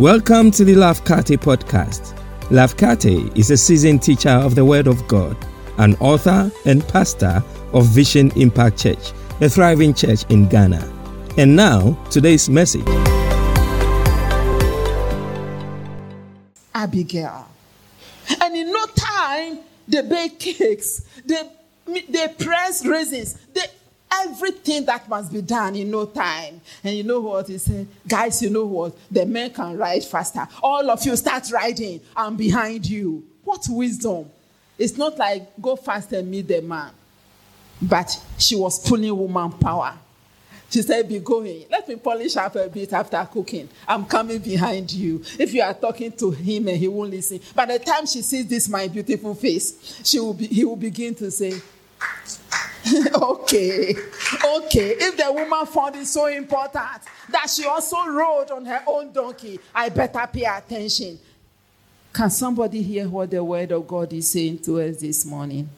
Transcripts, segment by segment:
Welcome to the Lafkate podcast. Lafkate is a seasoned teacher of the Word of God, an author and pastor of Vision Impact Church, a thriving church in Ghana. And now, today's message. Abigail. And in no time, they bake cakes, they, they press raisins, they everything that must be done in no time. And you know what he said? Guys, you know what? The men can ride faster. All of you start riding. I'm behind you. What wisdom? It's not like go fast and meet the man. But she was pulling woman power. She said, Be going. Let me polish up a bit after cooking. I'm coming behind you. If you are talking to him and he won't listen, by the time she sees this, my beautiful face, she will be, he will begin to say, okay, okay. If the woman found it so important that she also rode on her own donkey, I better pay attention. Can somebody hear what the word of God is saying to us this morning?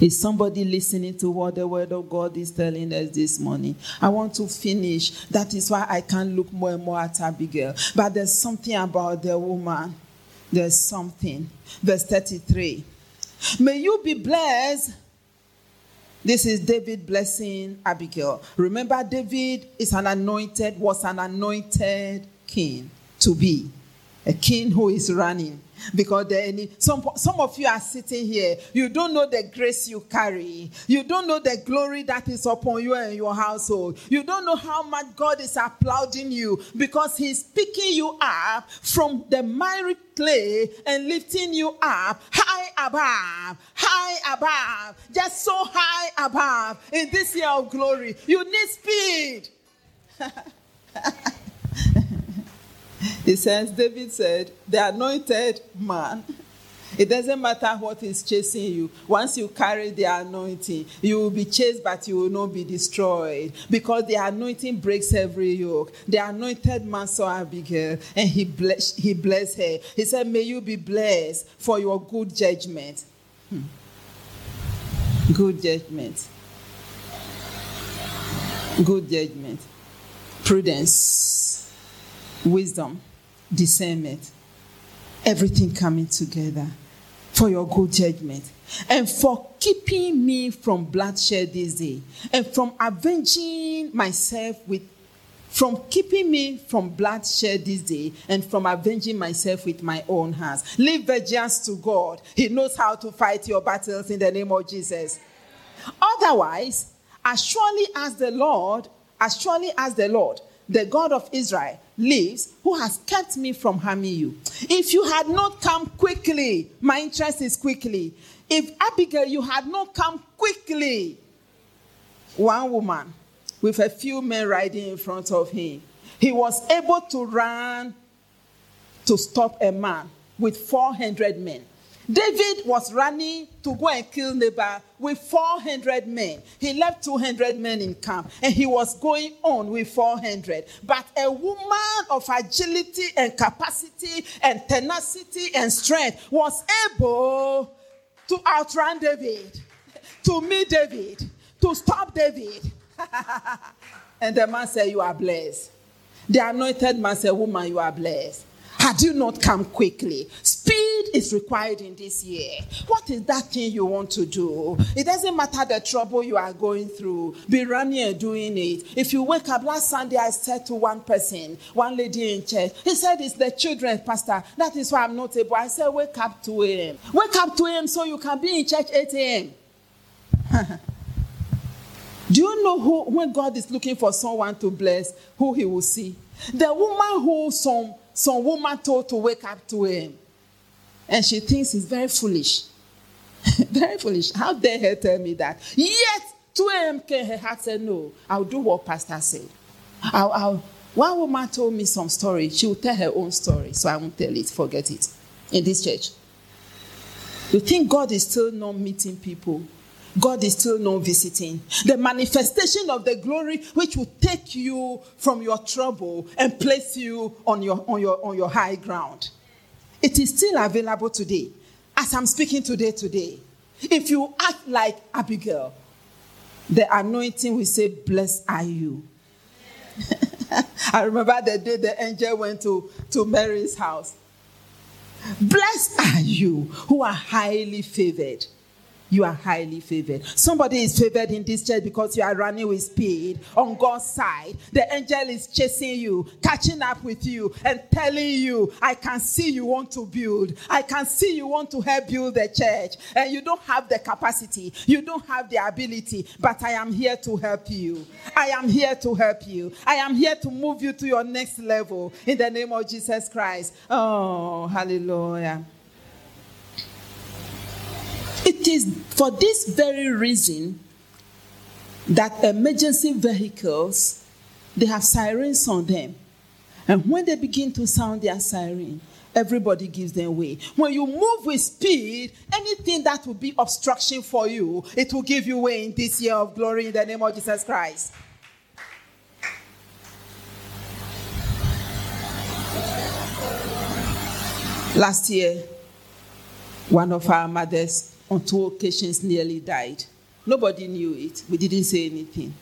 Is somebody listening to what the word of God is telling us this morning? I want to finish. That is why I can't look more and more at Abigail. But there's something about the woman. There's something. Verse 33. May you be blessed this is David blessing Abigail. Remember, David is an anointed, was an anointed king to be a king who is running. Because there any some some of you are sitting here. You don't know the grace you carry. You don't know the glory that is upon you and your household. You don't know how much god is applauding you because he's picking you up from the miry clay and lifting you up high above high above just so high above in this year of glory. You need speed He says, David said, the anointed man. It doesn't matter what is chasing you. Once you carry the anointing, you will be chased, but you will not be destroyed. Because the anointing breaks every yoke. The anointed man saw Abigail and he blessed, he blessed her. He said, May you be blessed for your good judgment. Hmm. Good judgment. Good judgment. Prudence. Wisdom discernment, everything coming together for your good judgment and for keeping me from bloodshed this day and from avenging myself with from keeping me from bloodshed this day and from avenging myself with my own hands. Leave vengeance to God. He knows how to fight your battles in the name of Jesus. Otherwise, as surely as the Lord, as surely as the Lord, the God of Israel, lives, who has kept me from harming you. If you had not come quickly, my interest is quickly. If Abigail, you had not come quickly, one woman with a few men riding in front of him, he was able to run to stop a man with 400 men. David was running to go and kill Nabal with 400 men. He left 200 men in camp and he was going on with 400. But a woman of agility and capacity and tenacity and strength was able to outrun David, to meet David, to stop David. and the man said, You are blessed. The anointed man said, Woman, you are blessed. Had you not come quickly, speed is required in this year. What is that thing you want to do? It doesn't matter the trouble you are going through, be running and doing it. If you wake up last Sunday, I said to one person, one lady in church, he said, It's the children, Pastor. That is why I'm not able. I said, Wake up to him. Wake up to him so you can be in church 8 a.m. Do you know who, when God is looking for someone to bless, who he will see? The woman who some some woman told to wake up to him. And she thinks he's very foolish. very foolish. How dare her tell me that? Yet 2 a.m. came, her heart said, No, I'll do what Pastor said. I'll, I'll, one woman told me some story. She will tell her own story, so I won't tell it. Forget it. In this church. You think God is still not meeting people? God is still not visiting. The manifestation of the glory which will take you from your trouble and place you on your, on your, on your high ground. It is still available today. As I'm speaking today, today. If you act like Abigail, the anointing will say, Blessed are you. I remember the day the angel went to, to Mary's house. Blessed are you who are highly favored you are highly favored. Somebody is favored in this church because you are running with speed on God's side. The angel is chasing you, catching up with you, and telling you, I can see you want to build. I can see you want to help build the church. And you don't have the capacity, you don't have the ability, but I am here to help you. I am here to help you. I am here to move you to your next level in the name of Jesus Christ. Oh, hallelujah. It is for this very reason that emergency vehicles they have sirens on them. And when they begin to sound their siren, everybody gives them way. When you move with speed, anything that will be obstruction for you, it will give you way in this year of glory in the name of Jesus Christ. Last year, one of our mothers on two occasions nearly died. Nobody knew it. We didn't say anything.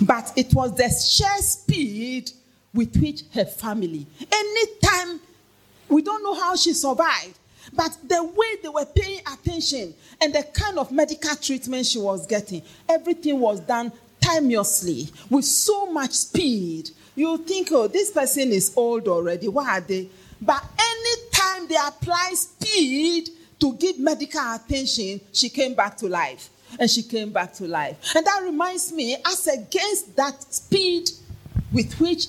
But it was the sheer speed with which her family, anytime, we don't know how she survived, but the way they were paying attention and the kind of medical treatment she was getting, everything was done timelessly with so much speed. You think, oh, this person is old already. Why are they? But anytime they apply speed, to give medical attention, she came back to life. And she came back to life. And that reminds me, as against that speed with which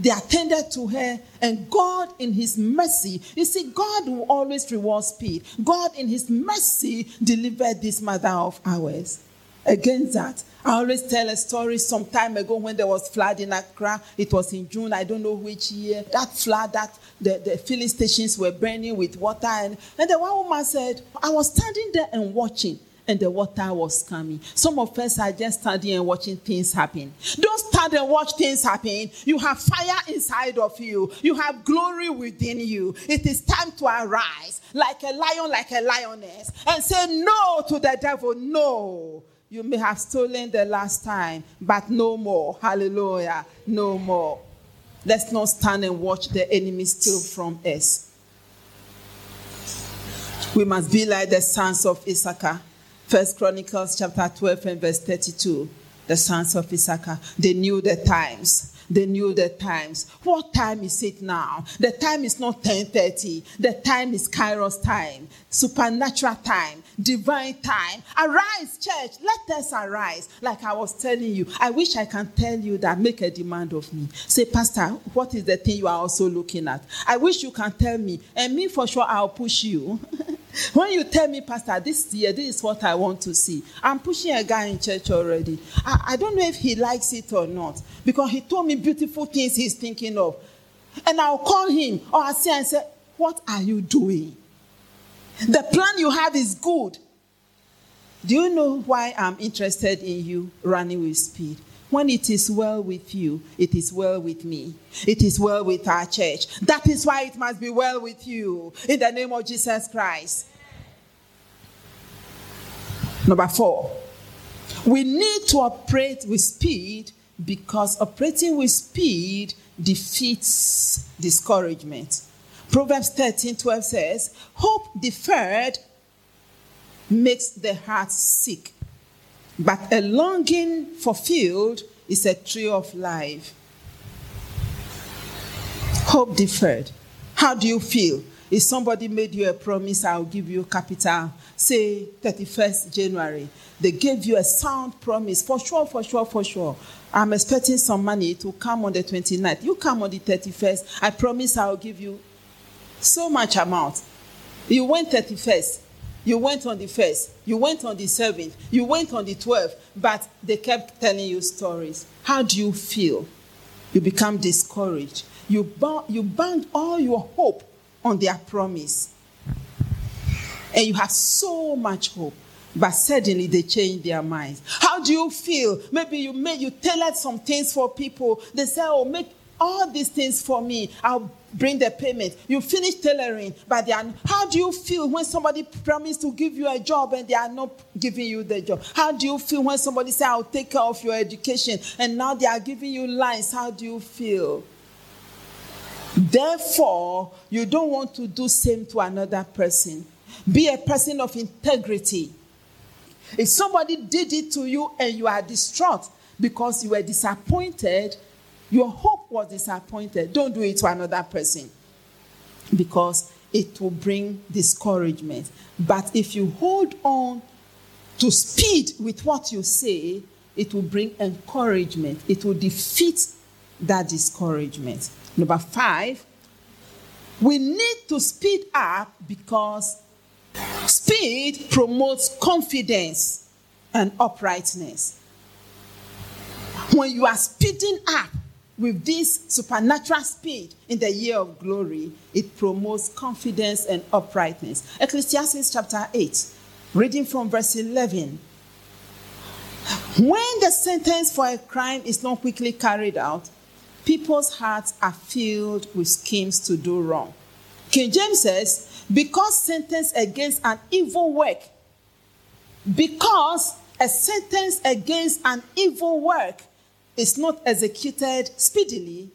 they attended to her, and God, in His mercy, you see, God will always reward speed. God, in His mercy, delivered this mother of ours. Against that, I always tell a story some time ago when there was flood in Accra. It was in June, I don't know which year. That flood, that the, the filling stations were burning with water. And, and the one woman said, I was standing there and watching and the water was coming. Some of us are just standing and watching things happen. Don't stand and watch things happen. You have fire inside of you, you have glory within you. It is time to arise like a lion, like a lioness, and say no to the devil. No. You may have stolen the last time, but no more. Hallelujah. No more. Let's not stand and watch the enemy steal from us. We must be like the sons of Issachar. First Chronicles chapter 12 and verse 32. The sons of Issachar, they knew the times they knew the times. What time is it now? The time is not 10:30. The time is Kairos time, supernatural time, divine time. Arise, church. Let us arise. Like I was telling you, I wish I can tell you that. Make a demand of me. Say, Pastor, what is the thing you are also looking at? I wish you can tell me, and me for sure I'll push you. when you tell me, Pastor, this year, this is what I want to see. I'm pushing a guy in church already. I, I don't know if he likes it or not because he told me beautiful things he's thinking of. And I'll call him or I'll say and say, What are you doing? The plan you have is good. Do you know why I'm interested in you running with speed? When it is well with you, it is well with me. It is well with our church. That is why it must be well with you. In the name of Jesus Christ. Number four, we need to operate with speed because operating with speed defeats discouragement. Proverbs 13 12 says, Hope deferred makes the heart sick, but a longing fulfilled is a tree of life. Hope deferred. How do you feel? If somebody made you a promise, I'll give you capital, say 31st January, they gave you a sound promise, for sure, for sure, for sure. I'm expecting some money to come on the 29th. You come on the 31st. I promise I'll give you so much amount. You went 31st. You went on the 1st. You went on the 7th. You went on the 12th. But they kept telling you stories. How do you feel? You become discouraged. You, ba- you bank all your hope on their promise. And you have so much hope but suddenly they change their minds. How do you feel? Maybe you made you tailored some things for people. They say, "Oh, make all these things for me. I'll bring the payment. You finish tailoring, but they are, how do you feel when somebody promised to give you a job and they are not giving you the job? How do you feel when somebody say, I'll take care of your education and now they are giving you lines? How do you feel? Therefore, you don't want to do same to another person. Be a person of integrity. If somebody did it to you and you are distraught because you were disappointed, your hope was disappointed, don't do it to another person because it will bring discouragement. But if you hold on to speed with what you say, it will bring encouragement. It will defeat that discouragement. Number five, we need to speed up because speed promotes confidence and uprightness. When you are speeding up with this supernatural speed in the year of glory, it promotes confidence and uprightness. Ecclesiastes chapter 8, reading from verse 11. When the sentence for a crime is not quickly carried out, people's hearts are filled with schemes to do wrong. King James says, because sentence against an evil work, because a sentence against an evil work is not executed speedily,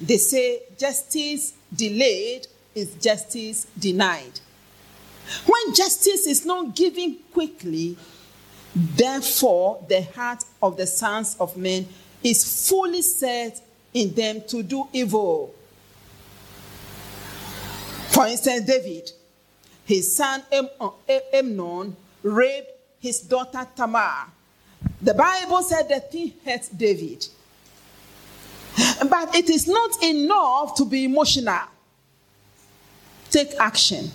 they say justice delayed is justice denied. When justice is not given quickly, therefore the heart of the sons of men is fully set in them to do evil. For instance, David, his son uh, Amnon raped his daughter Tamar. The Bible said that he hurt David. But it is not enough to be emotional. Take action.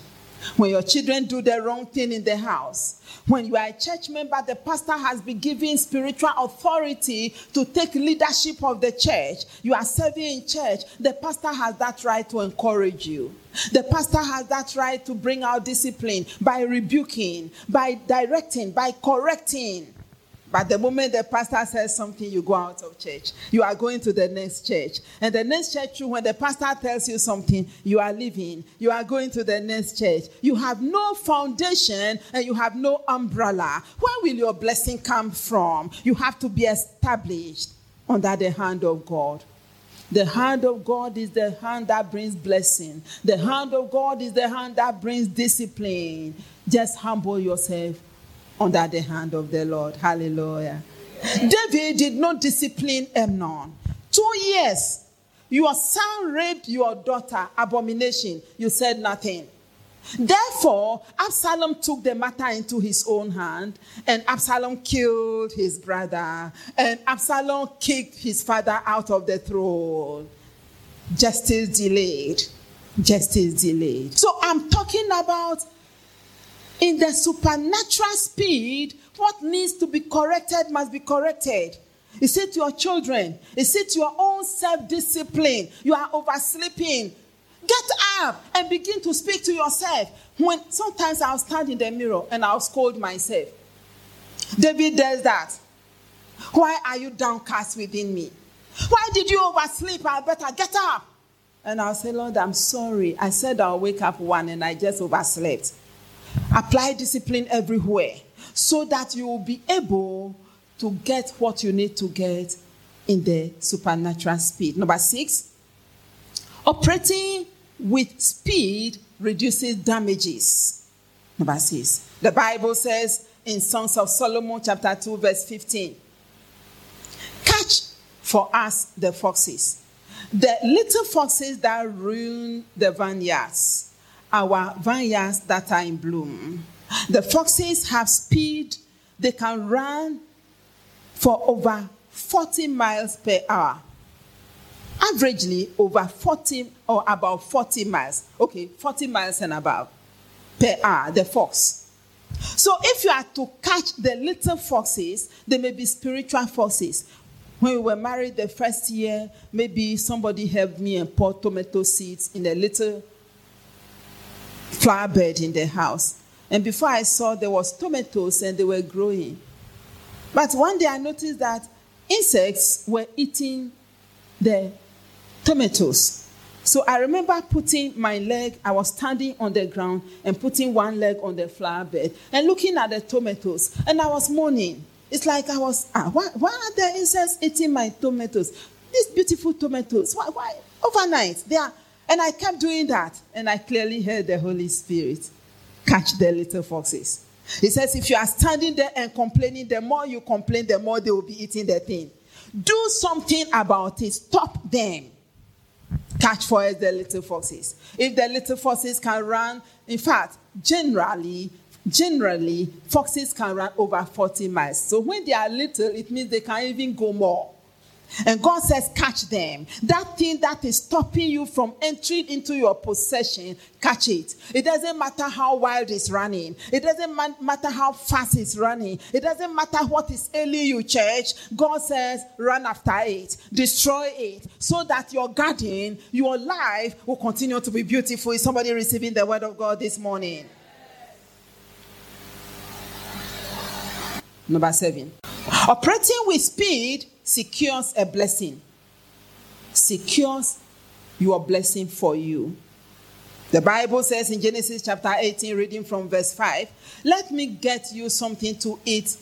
When your children do the wrong thing in the house, when you are a church member, the pastor has been given spiritual authority to take leadership of the church. You are serving in church. The pastor has that right to encourage you. The pastor has that right to bring out discipline by rebuking, by directing, by correcting. But the moment the pastor says something, you go out of church. You are going to the next church. And the next church, when the pastor tells you something, you are leaving. You are going to the next church. You have no foundation and you have no umbrella. Where will your blessing come from? You have to be established under the hand of God. The hand of God is the hand that brings blessing. The hand of God is the hand that brings discipline. Just humble yourself under the hand of the Lord. Hallelujah. David did not discipline Amnon. Two years. Your son raped your daughter, abomination. You said nothing. Therefore, Absalom took the matter into his own hand, and Absalom killed his brother, and Absalom kicked his father out of the throne. Justice delayed. Justice delayed. So I'm talking about in the supernatural speed, what needs to be corrected must be corrected. Is it your children? Is it your own self discipline? You are oversleeping. Get up and begin to speak to yourself. When sometimes I'll stand in the mirror and I'll scold myself. David does that. Why are you downcast within me? Why did you oversleep? I better get up. And I'll say, Lord, I'm sorry. I said I'll wake up one and I just overslept. Apply discipline everywhere so that you will be able to get what you need to get in the supernatural speed. Number six, operating with speed reduces damages. Number six, the Bible says in Songs of Solomon, chapter 2, verse 15 Catch for us the foxes, the little foxes that ruin the vineyards our vineyards that are in bloom. The foxes have speed, they can run for over 40 miles per hour. Averagely, over 40 or about 40 miles. Okay, 40 miles and above per hour, the fox. So if you are to catch the little foxes, they may be spiritual foxes. When we were married the first year, maybe somebody helped me and poured tomato seeds in a little flower bed in the house. And before I saw, there was tomatoes and they were growing. But one day I noticed that insects were eating the tomatoes. So I remember putting my leg, I was standing on the ground and putting one leg on the flower bed and looking at the tomatoes. And I was moaning. It's like I was, ah, why, why are the insects eating my tomatoes? These beautiful tomatoes. Why, why? Overnight, they are. And I kept doing that. And I clearly heard the Holy Spirit catch the little foxes. He says, if you are standing there and complaining, the more you complain, the more they will be eating the thing. Do something about it. Stop them. Catch for us the little foxes. If the little foxes can run, in fact, generally, generally, foxes can run over 40 miles. So when they are little, it means they can even go more. And God says, catch them. That thing that is stopping you from entering into your possession, catch it. It doesn't matter how wild it's running. It doesn't matter how fast it's running. It doesn't matter what is ailing you, church. God says, run after it, destroy it, so that your garden, your life will continue to be beautiful. Is somebody receiving the word of God this morning? Number seven. Operating with speed secures a blessing, secures your blessing for you. The Bible says in Genesis chapter 18, reading from verse 5, let me get you something to eat,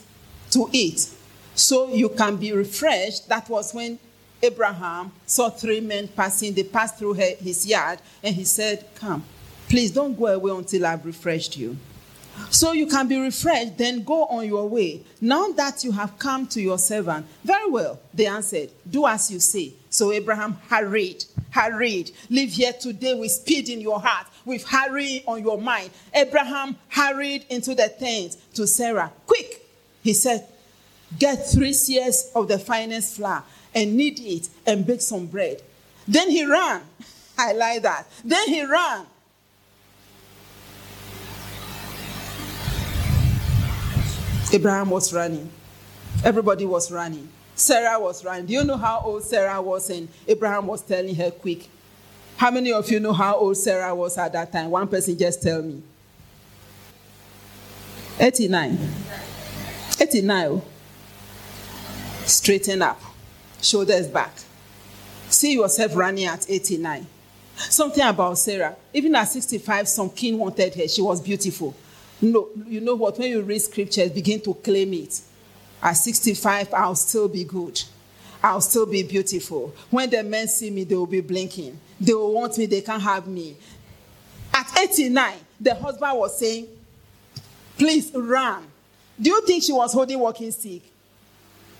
to eat, so you can be refreshed. That was when Abraham saw three men passing. They passed through his yard, and he said, Come, please don't go away until I've refreshed you. So you can be refreshed, then go on your way. Now that you have come to your servant, very well, they answered, Do as you say. So Abraham hurried, hurried. Live here today with speed in your heart, with hurry on your mind. Abraham hurried into the tent to Sarah. Quick, he said, Get three seahs of the finest flour and knead it and bake some bread. Then he ran. I like that. Then he ran Abraham was running. Everybody was running. Sarah was running. Do you know how old Sarah was? And Abraham was telling her quick. How many of you know how old Sarah was at that time? One person just tell me. 89. 89. Straighten up. Shoulders back. See yourself running at 89. Something about Sarah. Even at 65, some king wanted her. She was beautiful. No, you know what? When you read scriptures, begin to claim it. At 65, I'll still be good. I'll still be beautiful. When the men see me, they will be blinking. They will want me, they can't have me. At 89, the husband was saying, Please run. Do you think she was holding walking stick?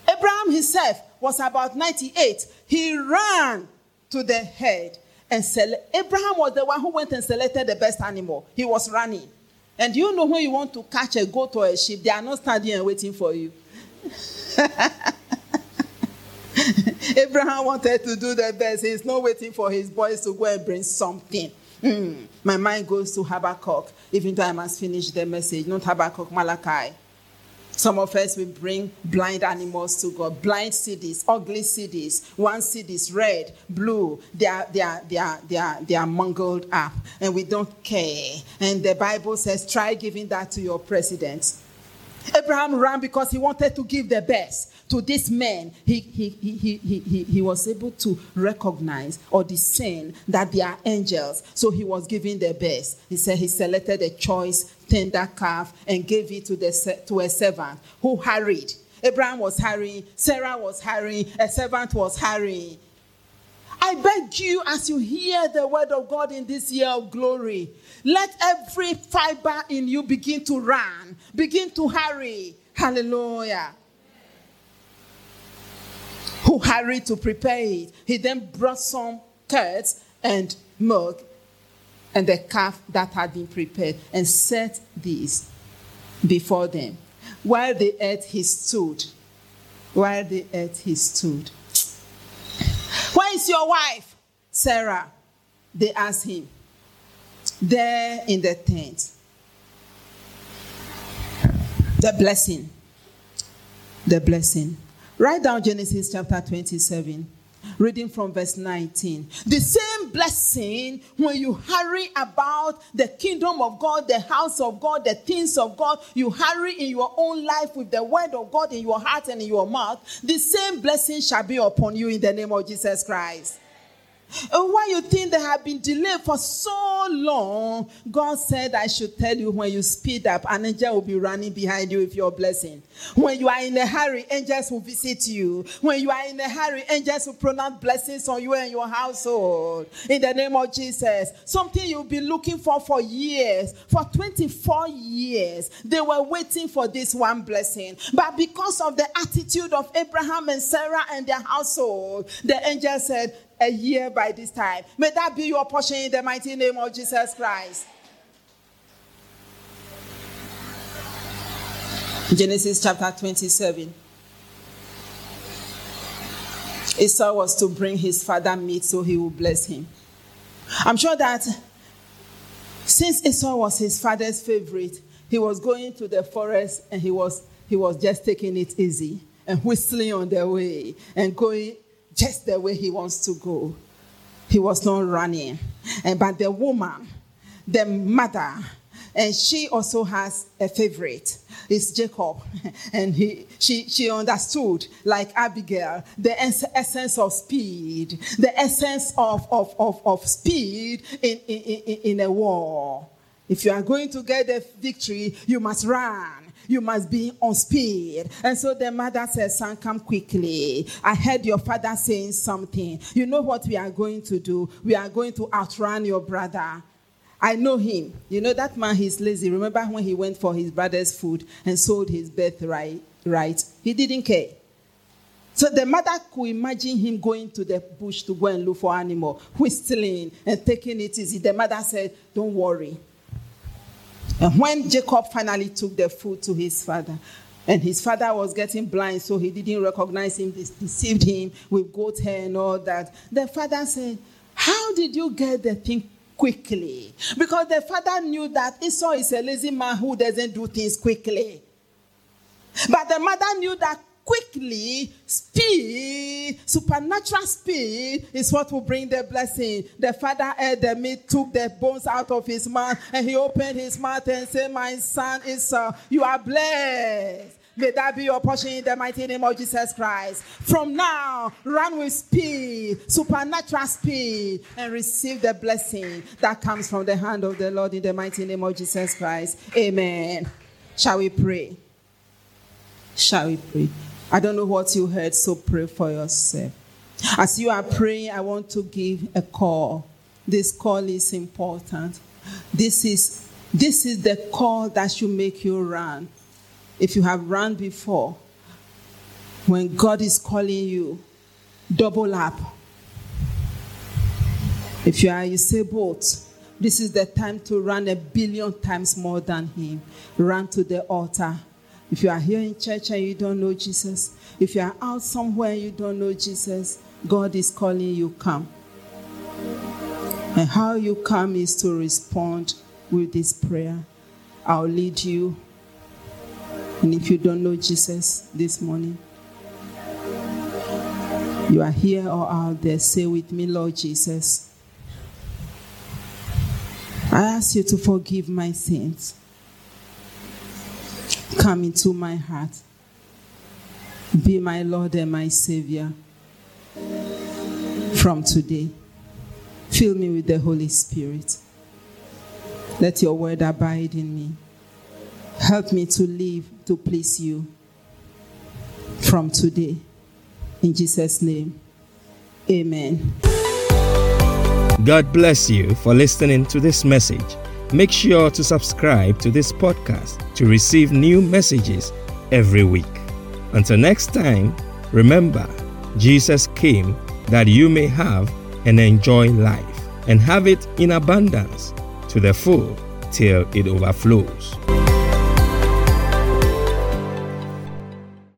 Abraham himself was about 98. He ran to the head and sele- Abraham was the one who went and selected the best animal. He was running. And you know when you want to catch a goat or a sheep, they are not standing and waiting for you. Abraham wanted to do the best. He's not waiting for his boys to go and bring something. Mm. My mind goes to Habakkuk, even though I must finish the message, not Habakkuk, Malachi. Some of us will bring blind animals to God, blind cities, ugly cities. One city is red, blue. They are, they are, they are, they are, they are mangled up, and we don't care. And the Bible says, try giving that to your president. Abraham ran because he wanted to give the best to this man, he, he, he, he, he, he was able to recognize or discern that they are angels. So he was giving the best. He said he selected a choice tender calf and gave it to, the, to a servant who hurried. Abraham was hurrying, Sarah was hurrying, a servant was hurrying. I beg you, as you hear the word of God in this year of glory, let every fiber in you begin to run, begin to hurry. Hallelujah who hurried to prepare it. He then brought some curds and milk and the calf that had been prepared and set these before them. While they ate, he stood. While they ate, he stood. Where is your wife? Sarah. They asked him. There in the tent. The blessing. The blessing. Write down Genesis chapter 27, reading from verse 19. The same blessing when you hurry about the kingdom of God, the house of God, the things of God, you hurry in your own life with the word of God in your heart and in your mouth, the same blessing shall be upon you in the name of Jesus Christ. And why you think they have been delayed for so long? God said, I should tell you when you speed up, an angel will be running behind you with your blessing. When you are in a hurry, angels will visit you. When you are in a hurry, angels will pronounce blessings on you and your household. In the name of Jesus. Something you'll be looking for for years. For 24 years, they were waiting for this one blessing. But because of the attitude of Abraham and Sarah and their household, the angel said, a year by this time. May that be your portion in the mighty name of Jesus Christ. Genesis chapter 27. Esau was to bring his father meat so he would bless him. I'm sure that since Esau was his father's favorite, he was going to the forest and he was, he was just taking it easy and whistling on the way and going just the way he wants to go. He was not running. And but the woman, the mother, and she also has a favorite. It's Jacob. And he, she, she understood, like Abigail, the essence of speed, the essence of, of, of, of speed in, in, in, in a war. If you are going to get the victory, you must run you must be on speed. And so the mother said, Son, come quickly. I heard your father saying something. You know what we are going to do? We are going to outrun your brother. I know him. You know that man, he's lazy. Remember when he went for his brother's food and sold his birthright? Right? He didn't care. So the mother could imagine him going to the bush to go and look for animal, whistling and taking it easy. The mother said, Don't worry. And when Jacob finally took the food to his father, and his father was getting blind, so he didn't recognize him, they deceived him with goat hair and all that. The father said, How did you get the thing quickly? Because the father knew that Esau is a lazy man who doesn't do things quickly. But the mother knew that quickly, speed, supernatural speed is what will bring the blessing. The father ate the meat, took the bones out of his mouth, and he opened his mouth and said, My son is, uh, you are blessed. May that be your portion in the mighty name of Jesus Christ. From now, run with speed, supernatural speed, and receive the blessing that comes from the hand of the Lord in the mighty name of Jesus Christ. Amen. Shall we pray? Shall we pray? I don't know what you heard, so pray for yourself. As you are praying, I want to give a call. This call is important. This is this is the call that should make you run. If you have run before, when God is calling you, double up. If you are disabled, this is the time to run a billion times more than Him. Run to the altar if you are here in church and you don't know Jesus, if you are out somewhere and you don't know Jesus, God is calling you, come. And how you come is to respond with this prayer. I'll lead you. And if you don't know Jesus this morning, you are here or out there, say with me, Lord Jesus. I ask you to forgive my sins. Come into my heart. Be my Lord and my Savior. From today, fill me with the Holy Spirit. Let your word abide in me. Help me to live to please you from today. In Jesus' name, amen. God bless you for listening to this message. Make sure to subscribe to this podcast to receive new messages every week. Until next time, remember, Jesus came that you may have and enjoy life and have it in abundance to the full till it overflows.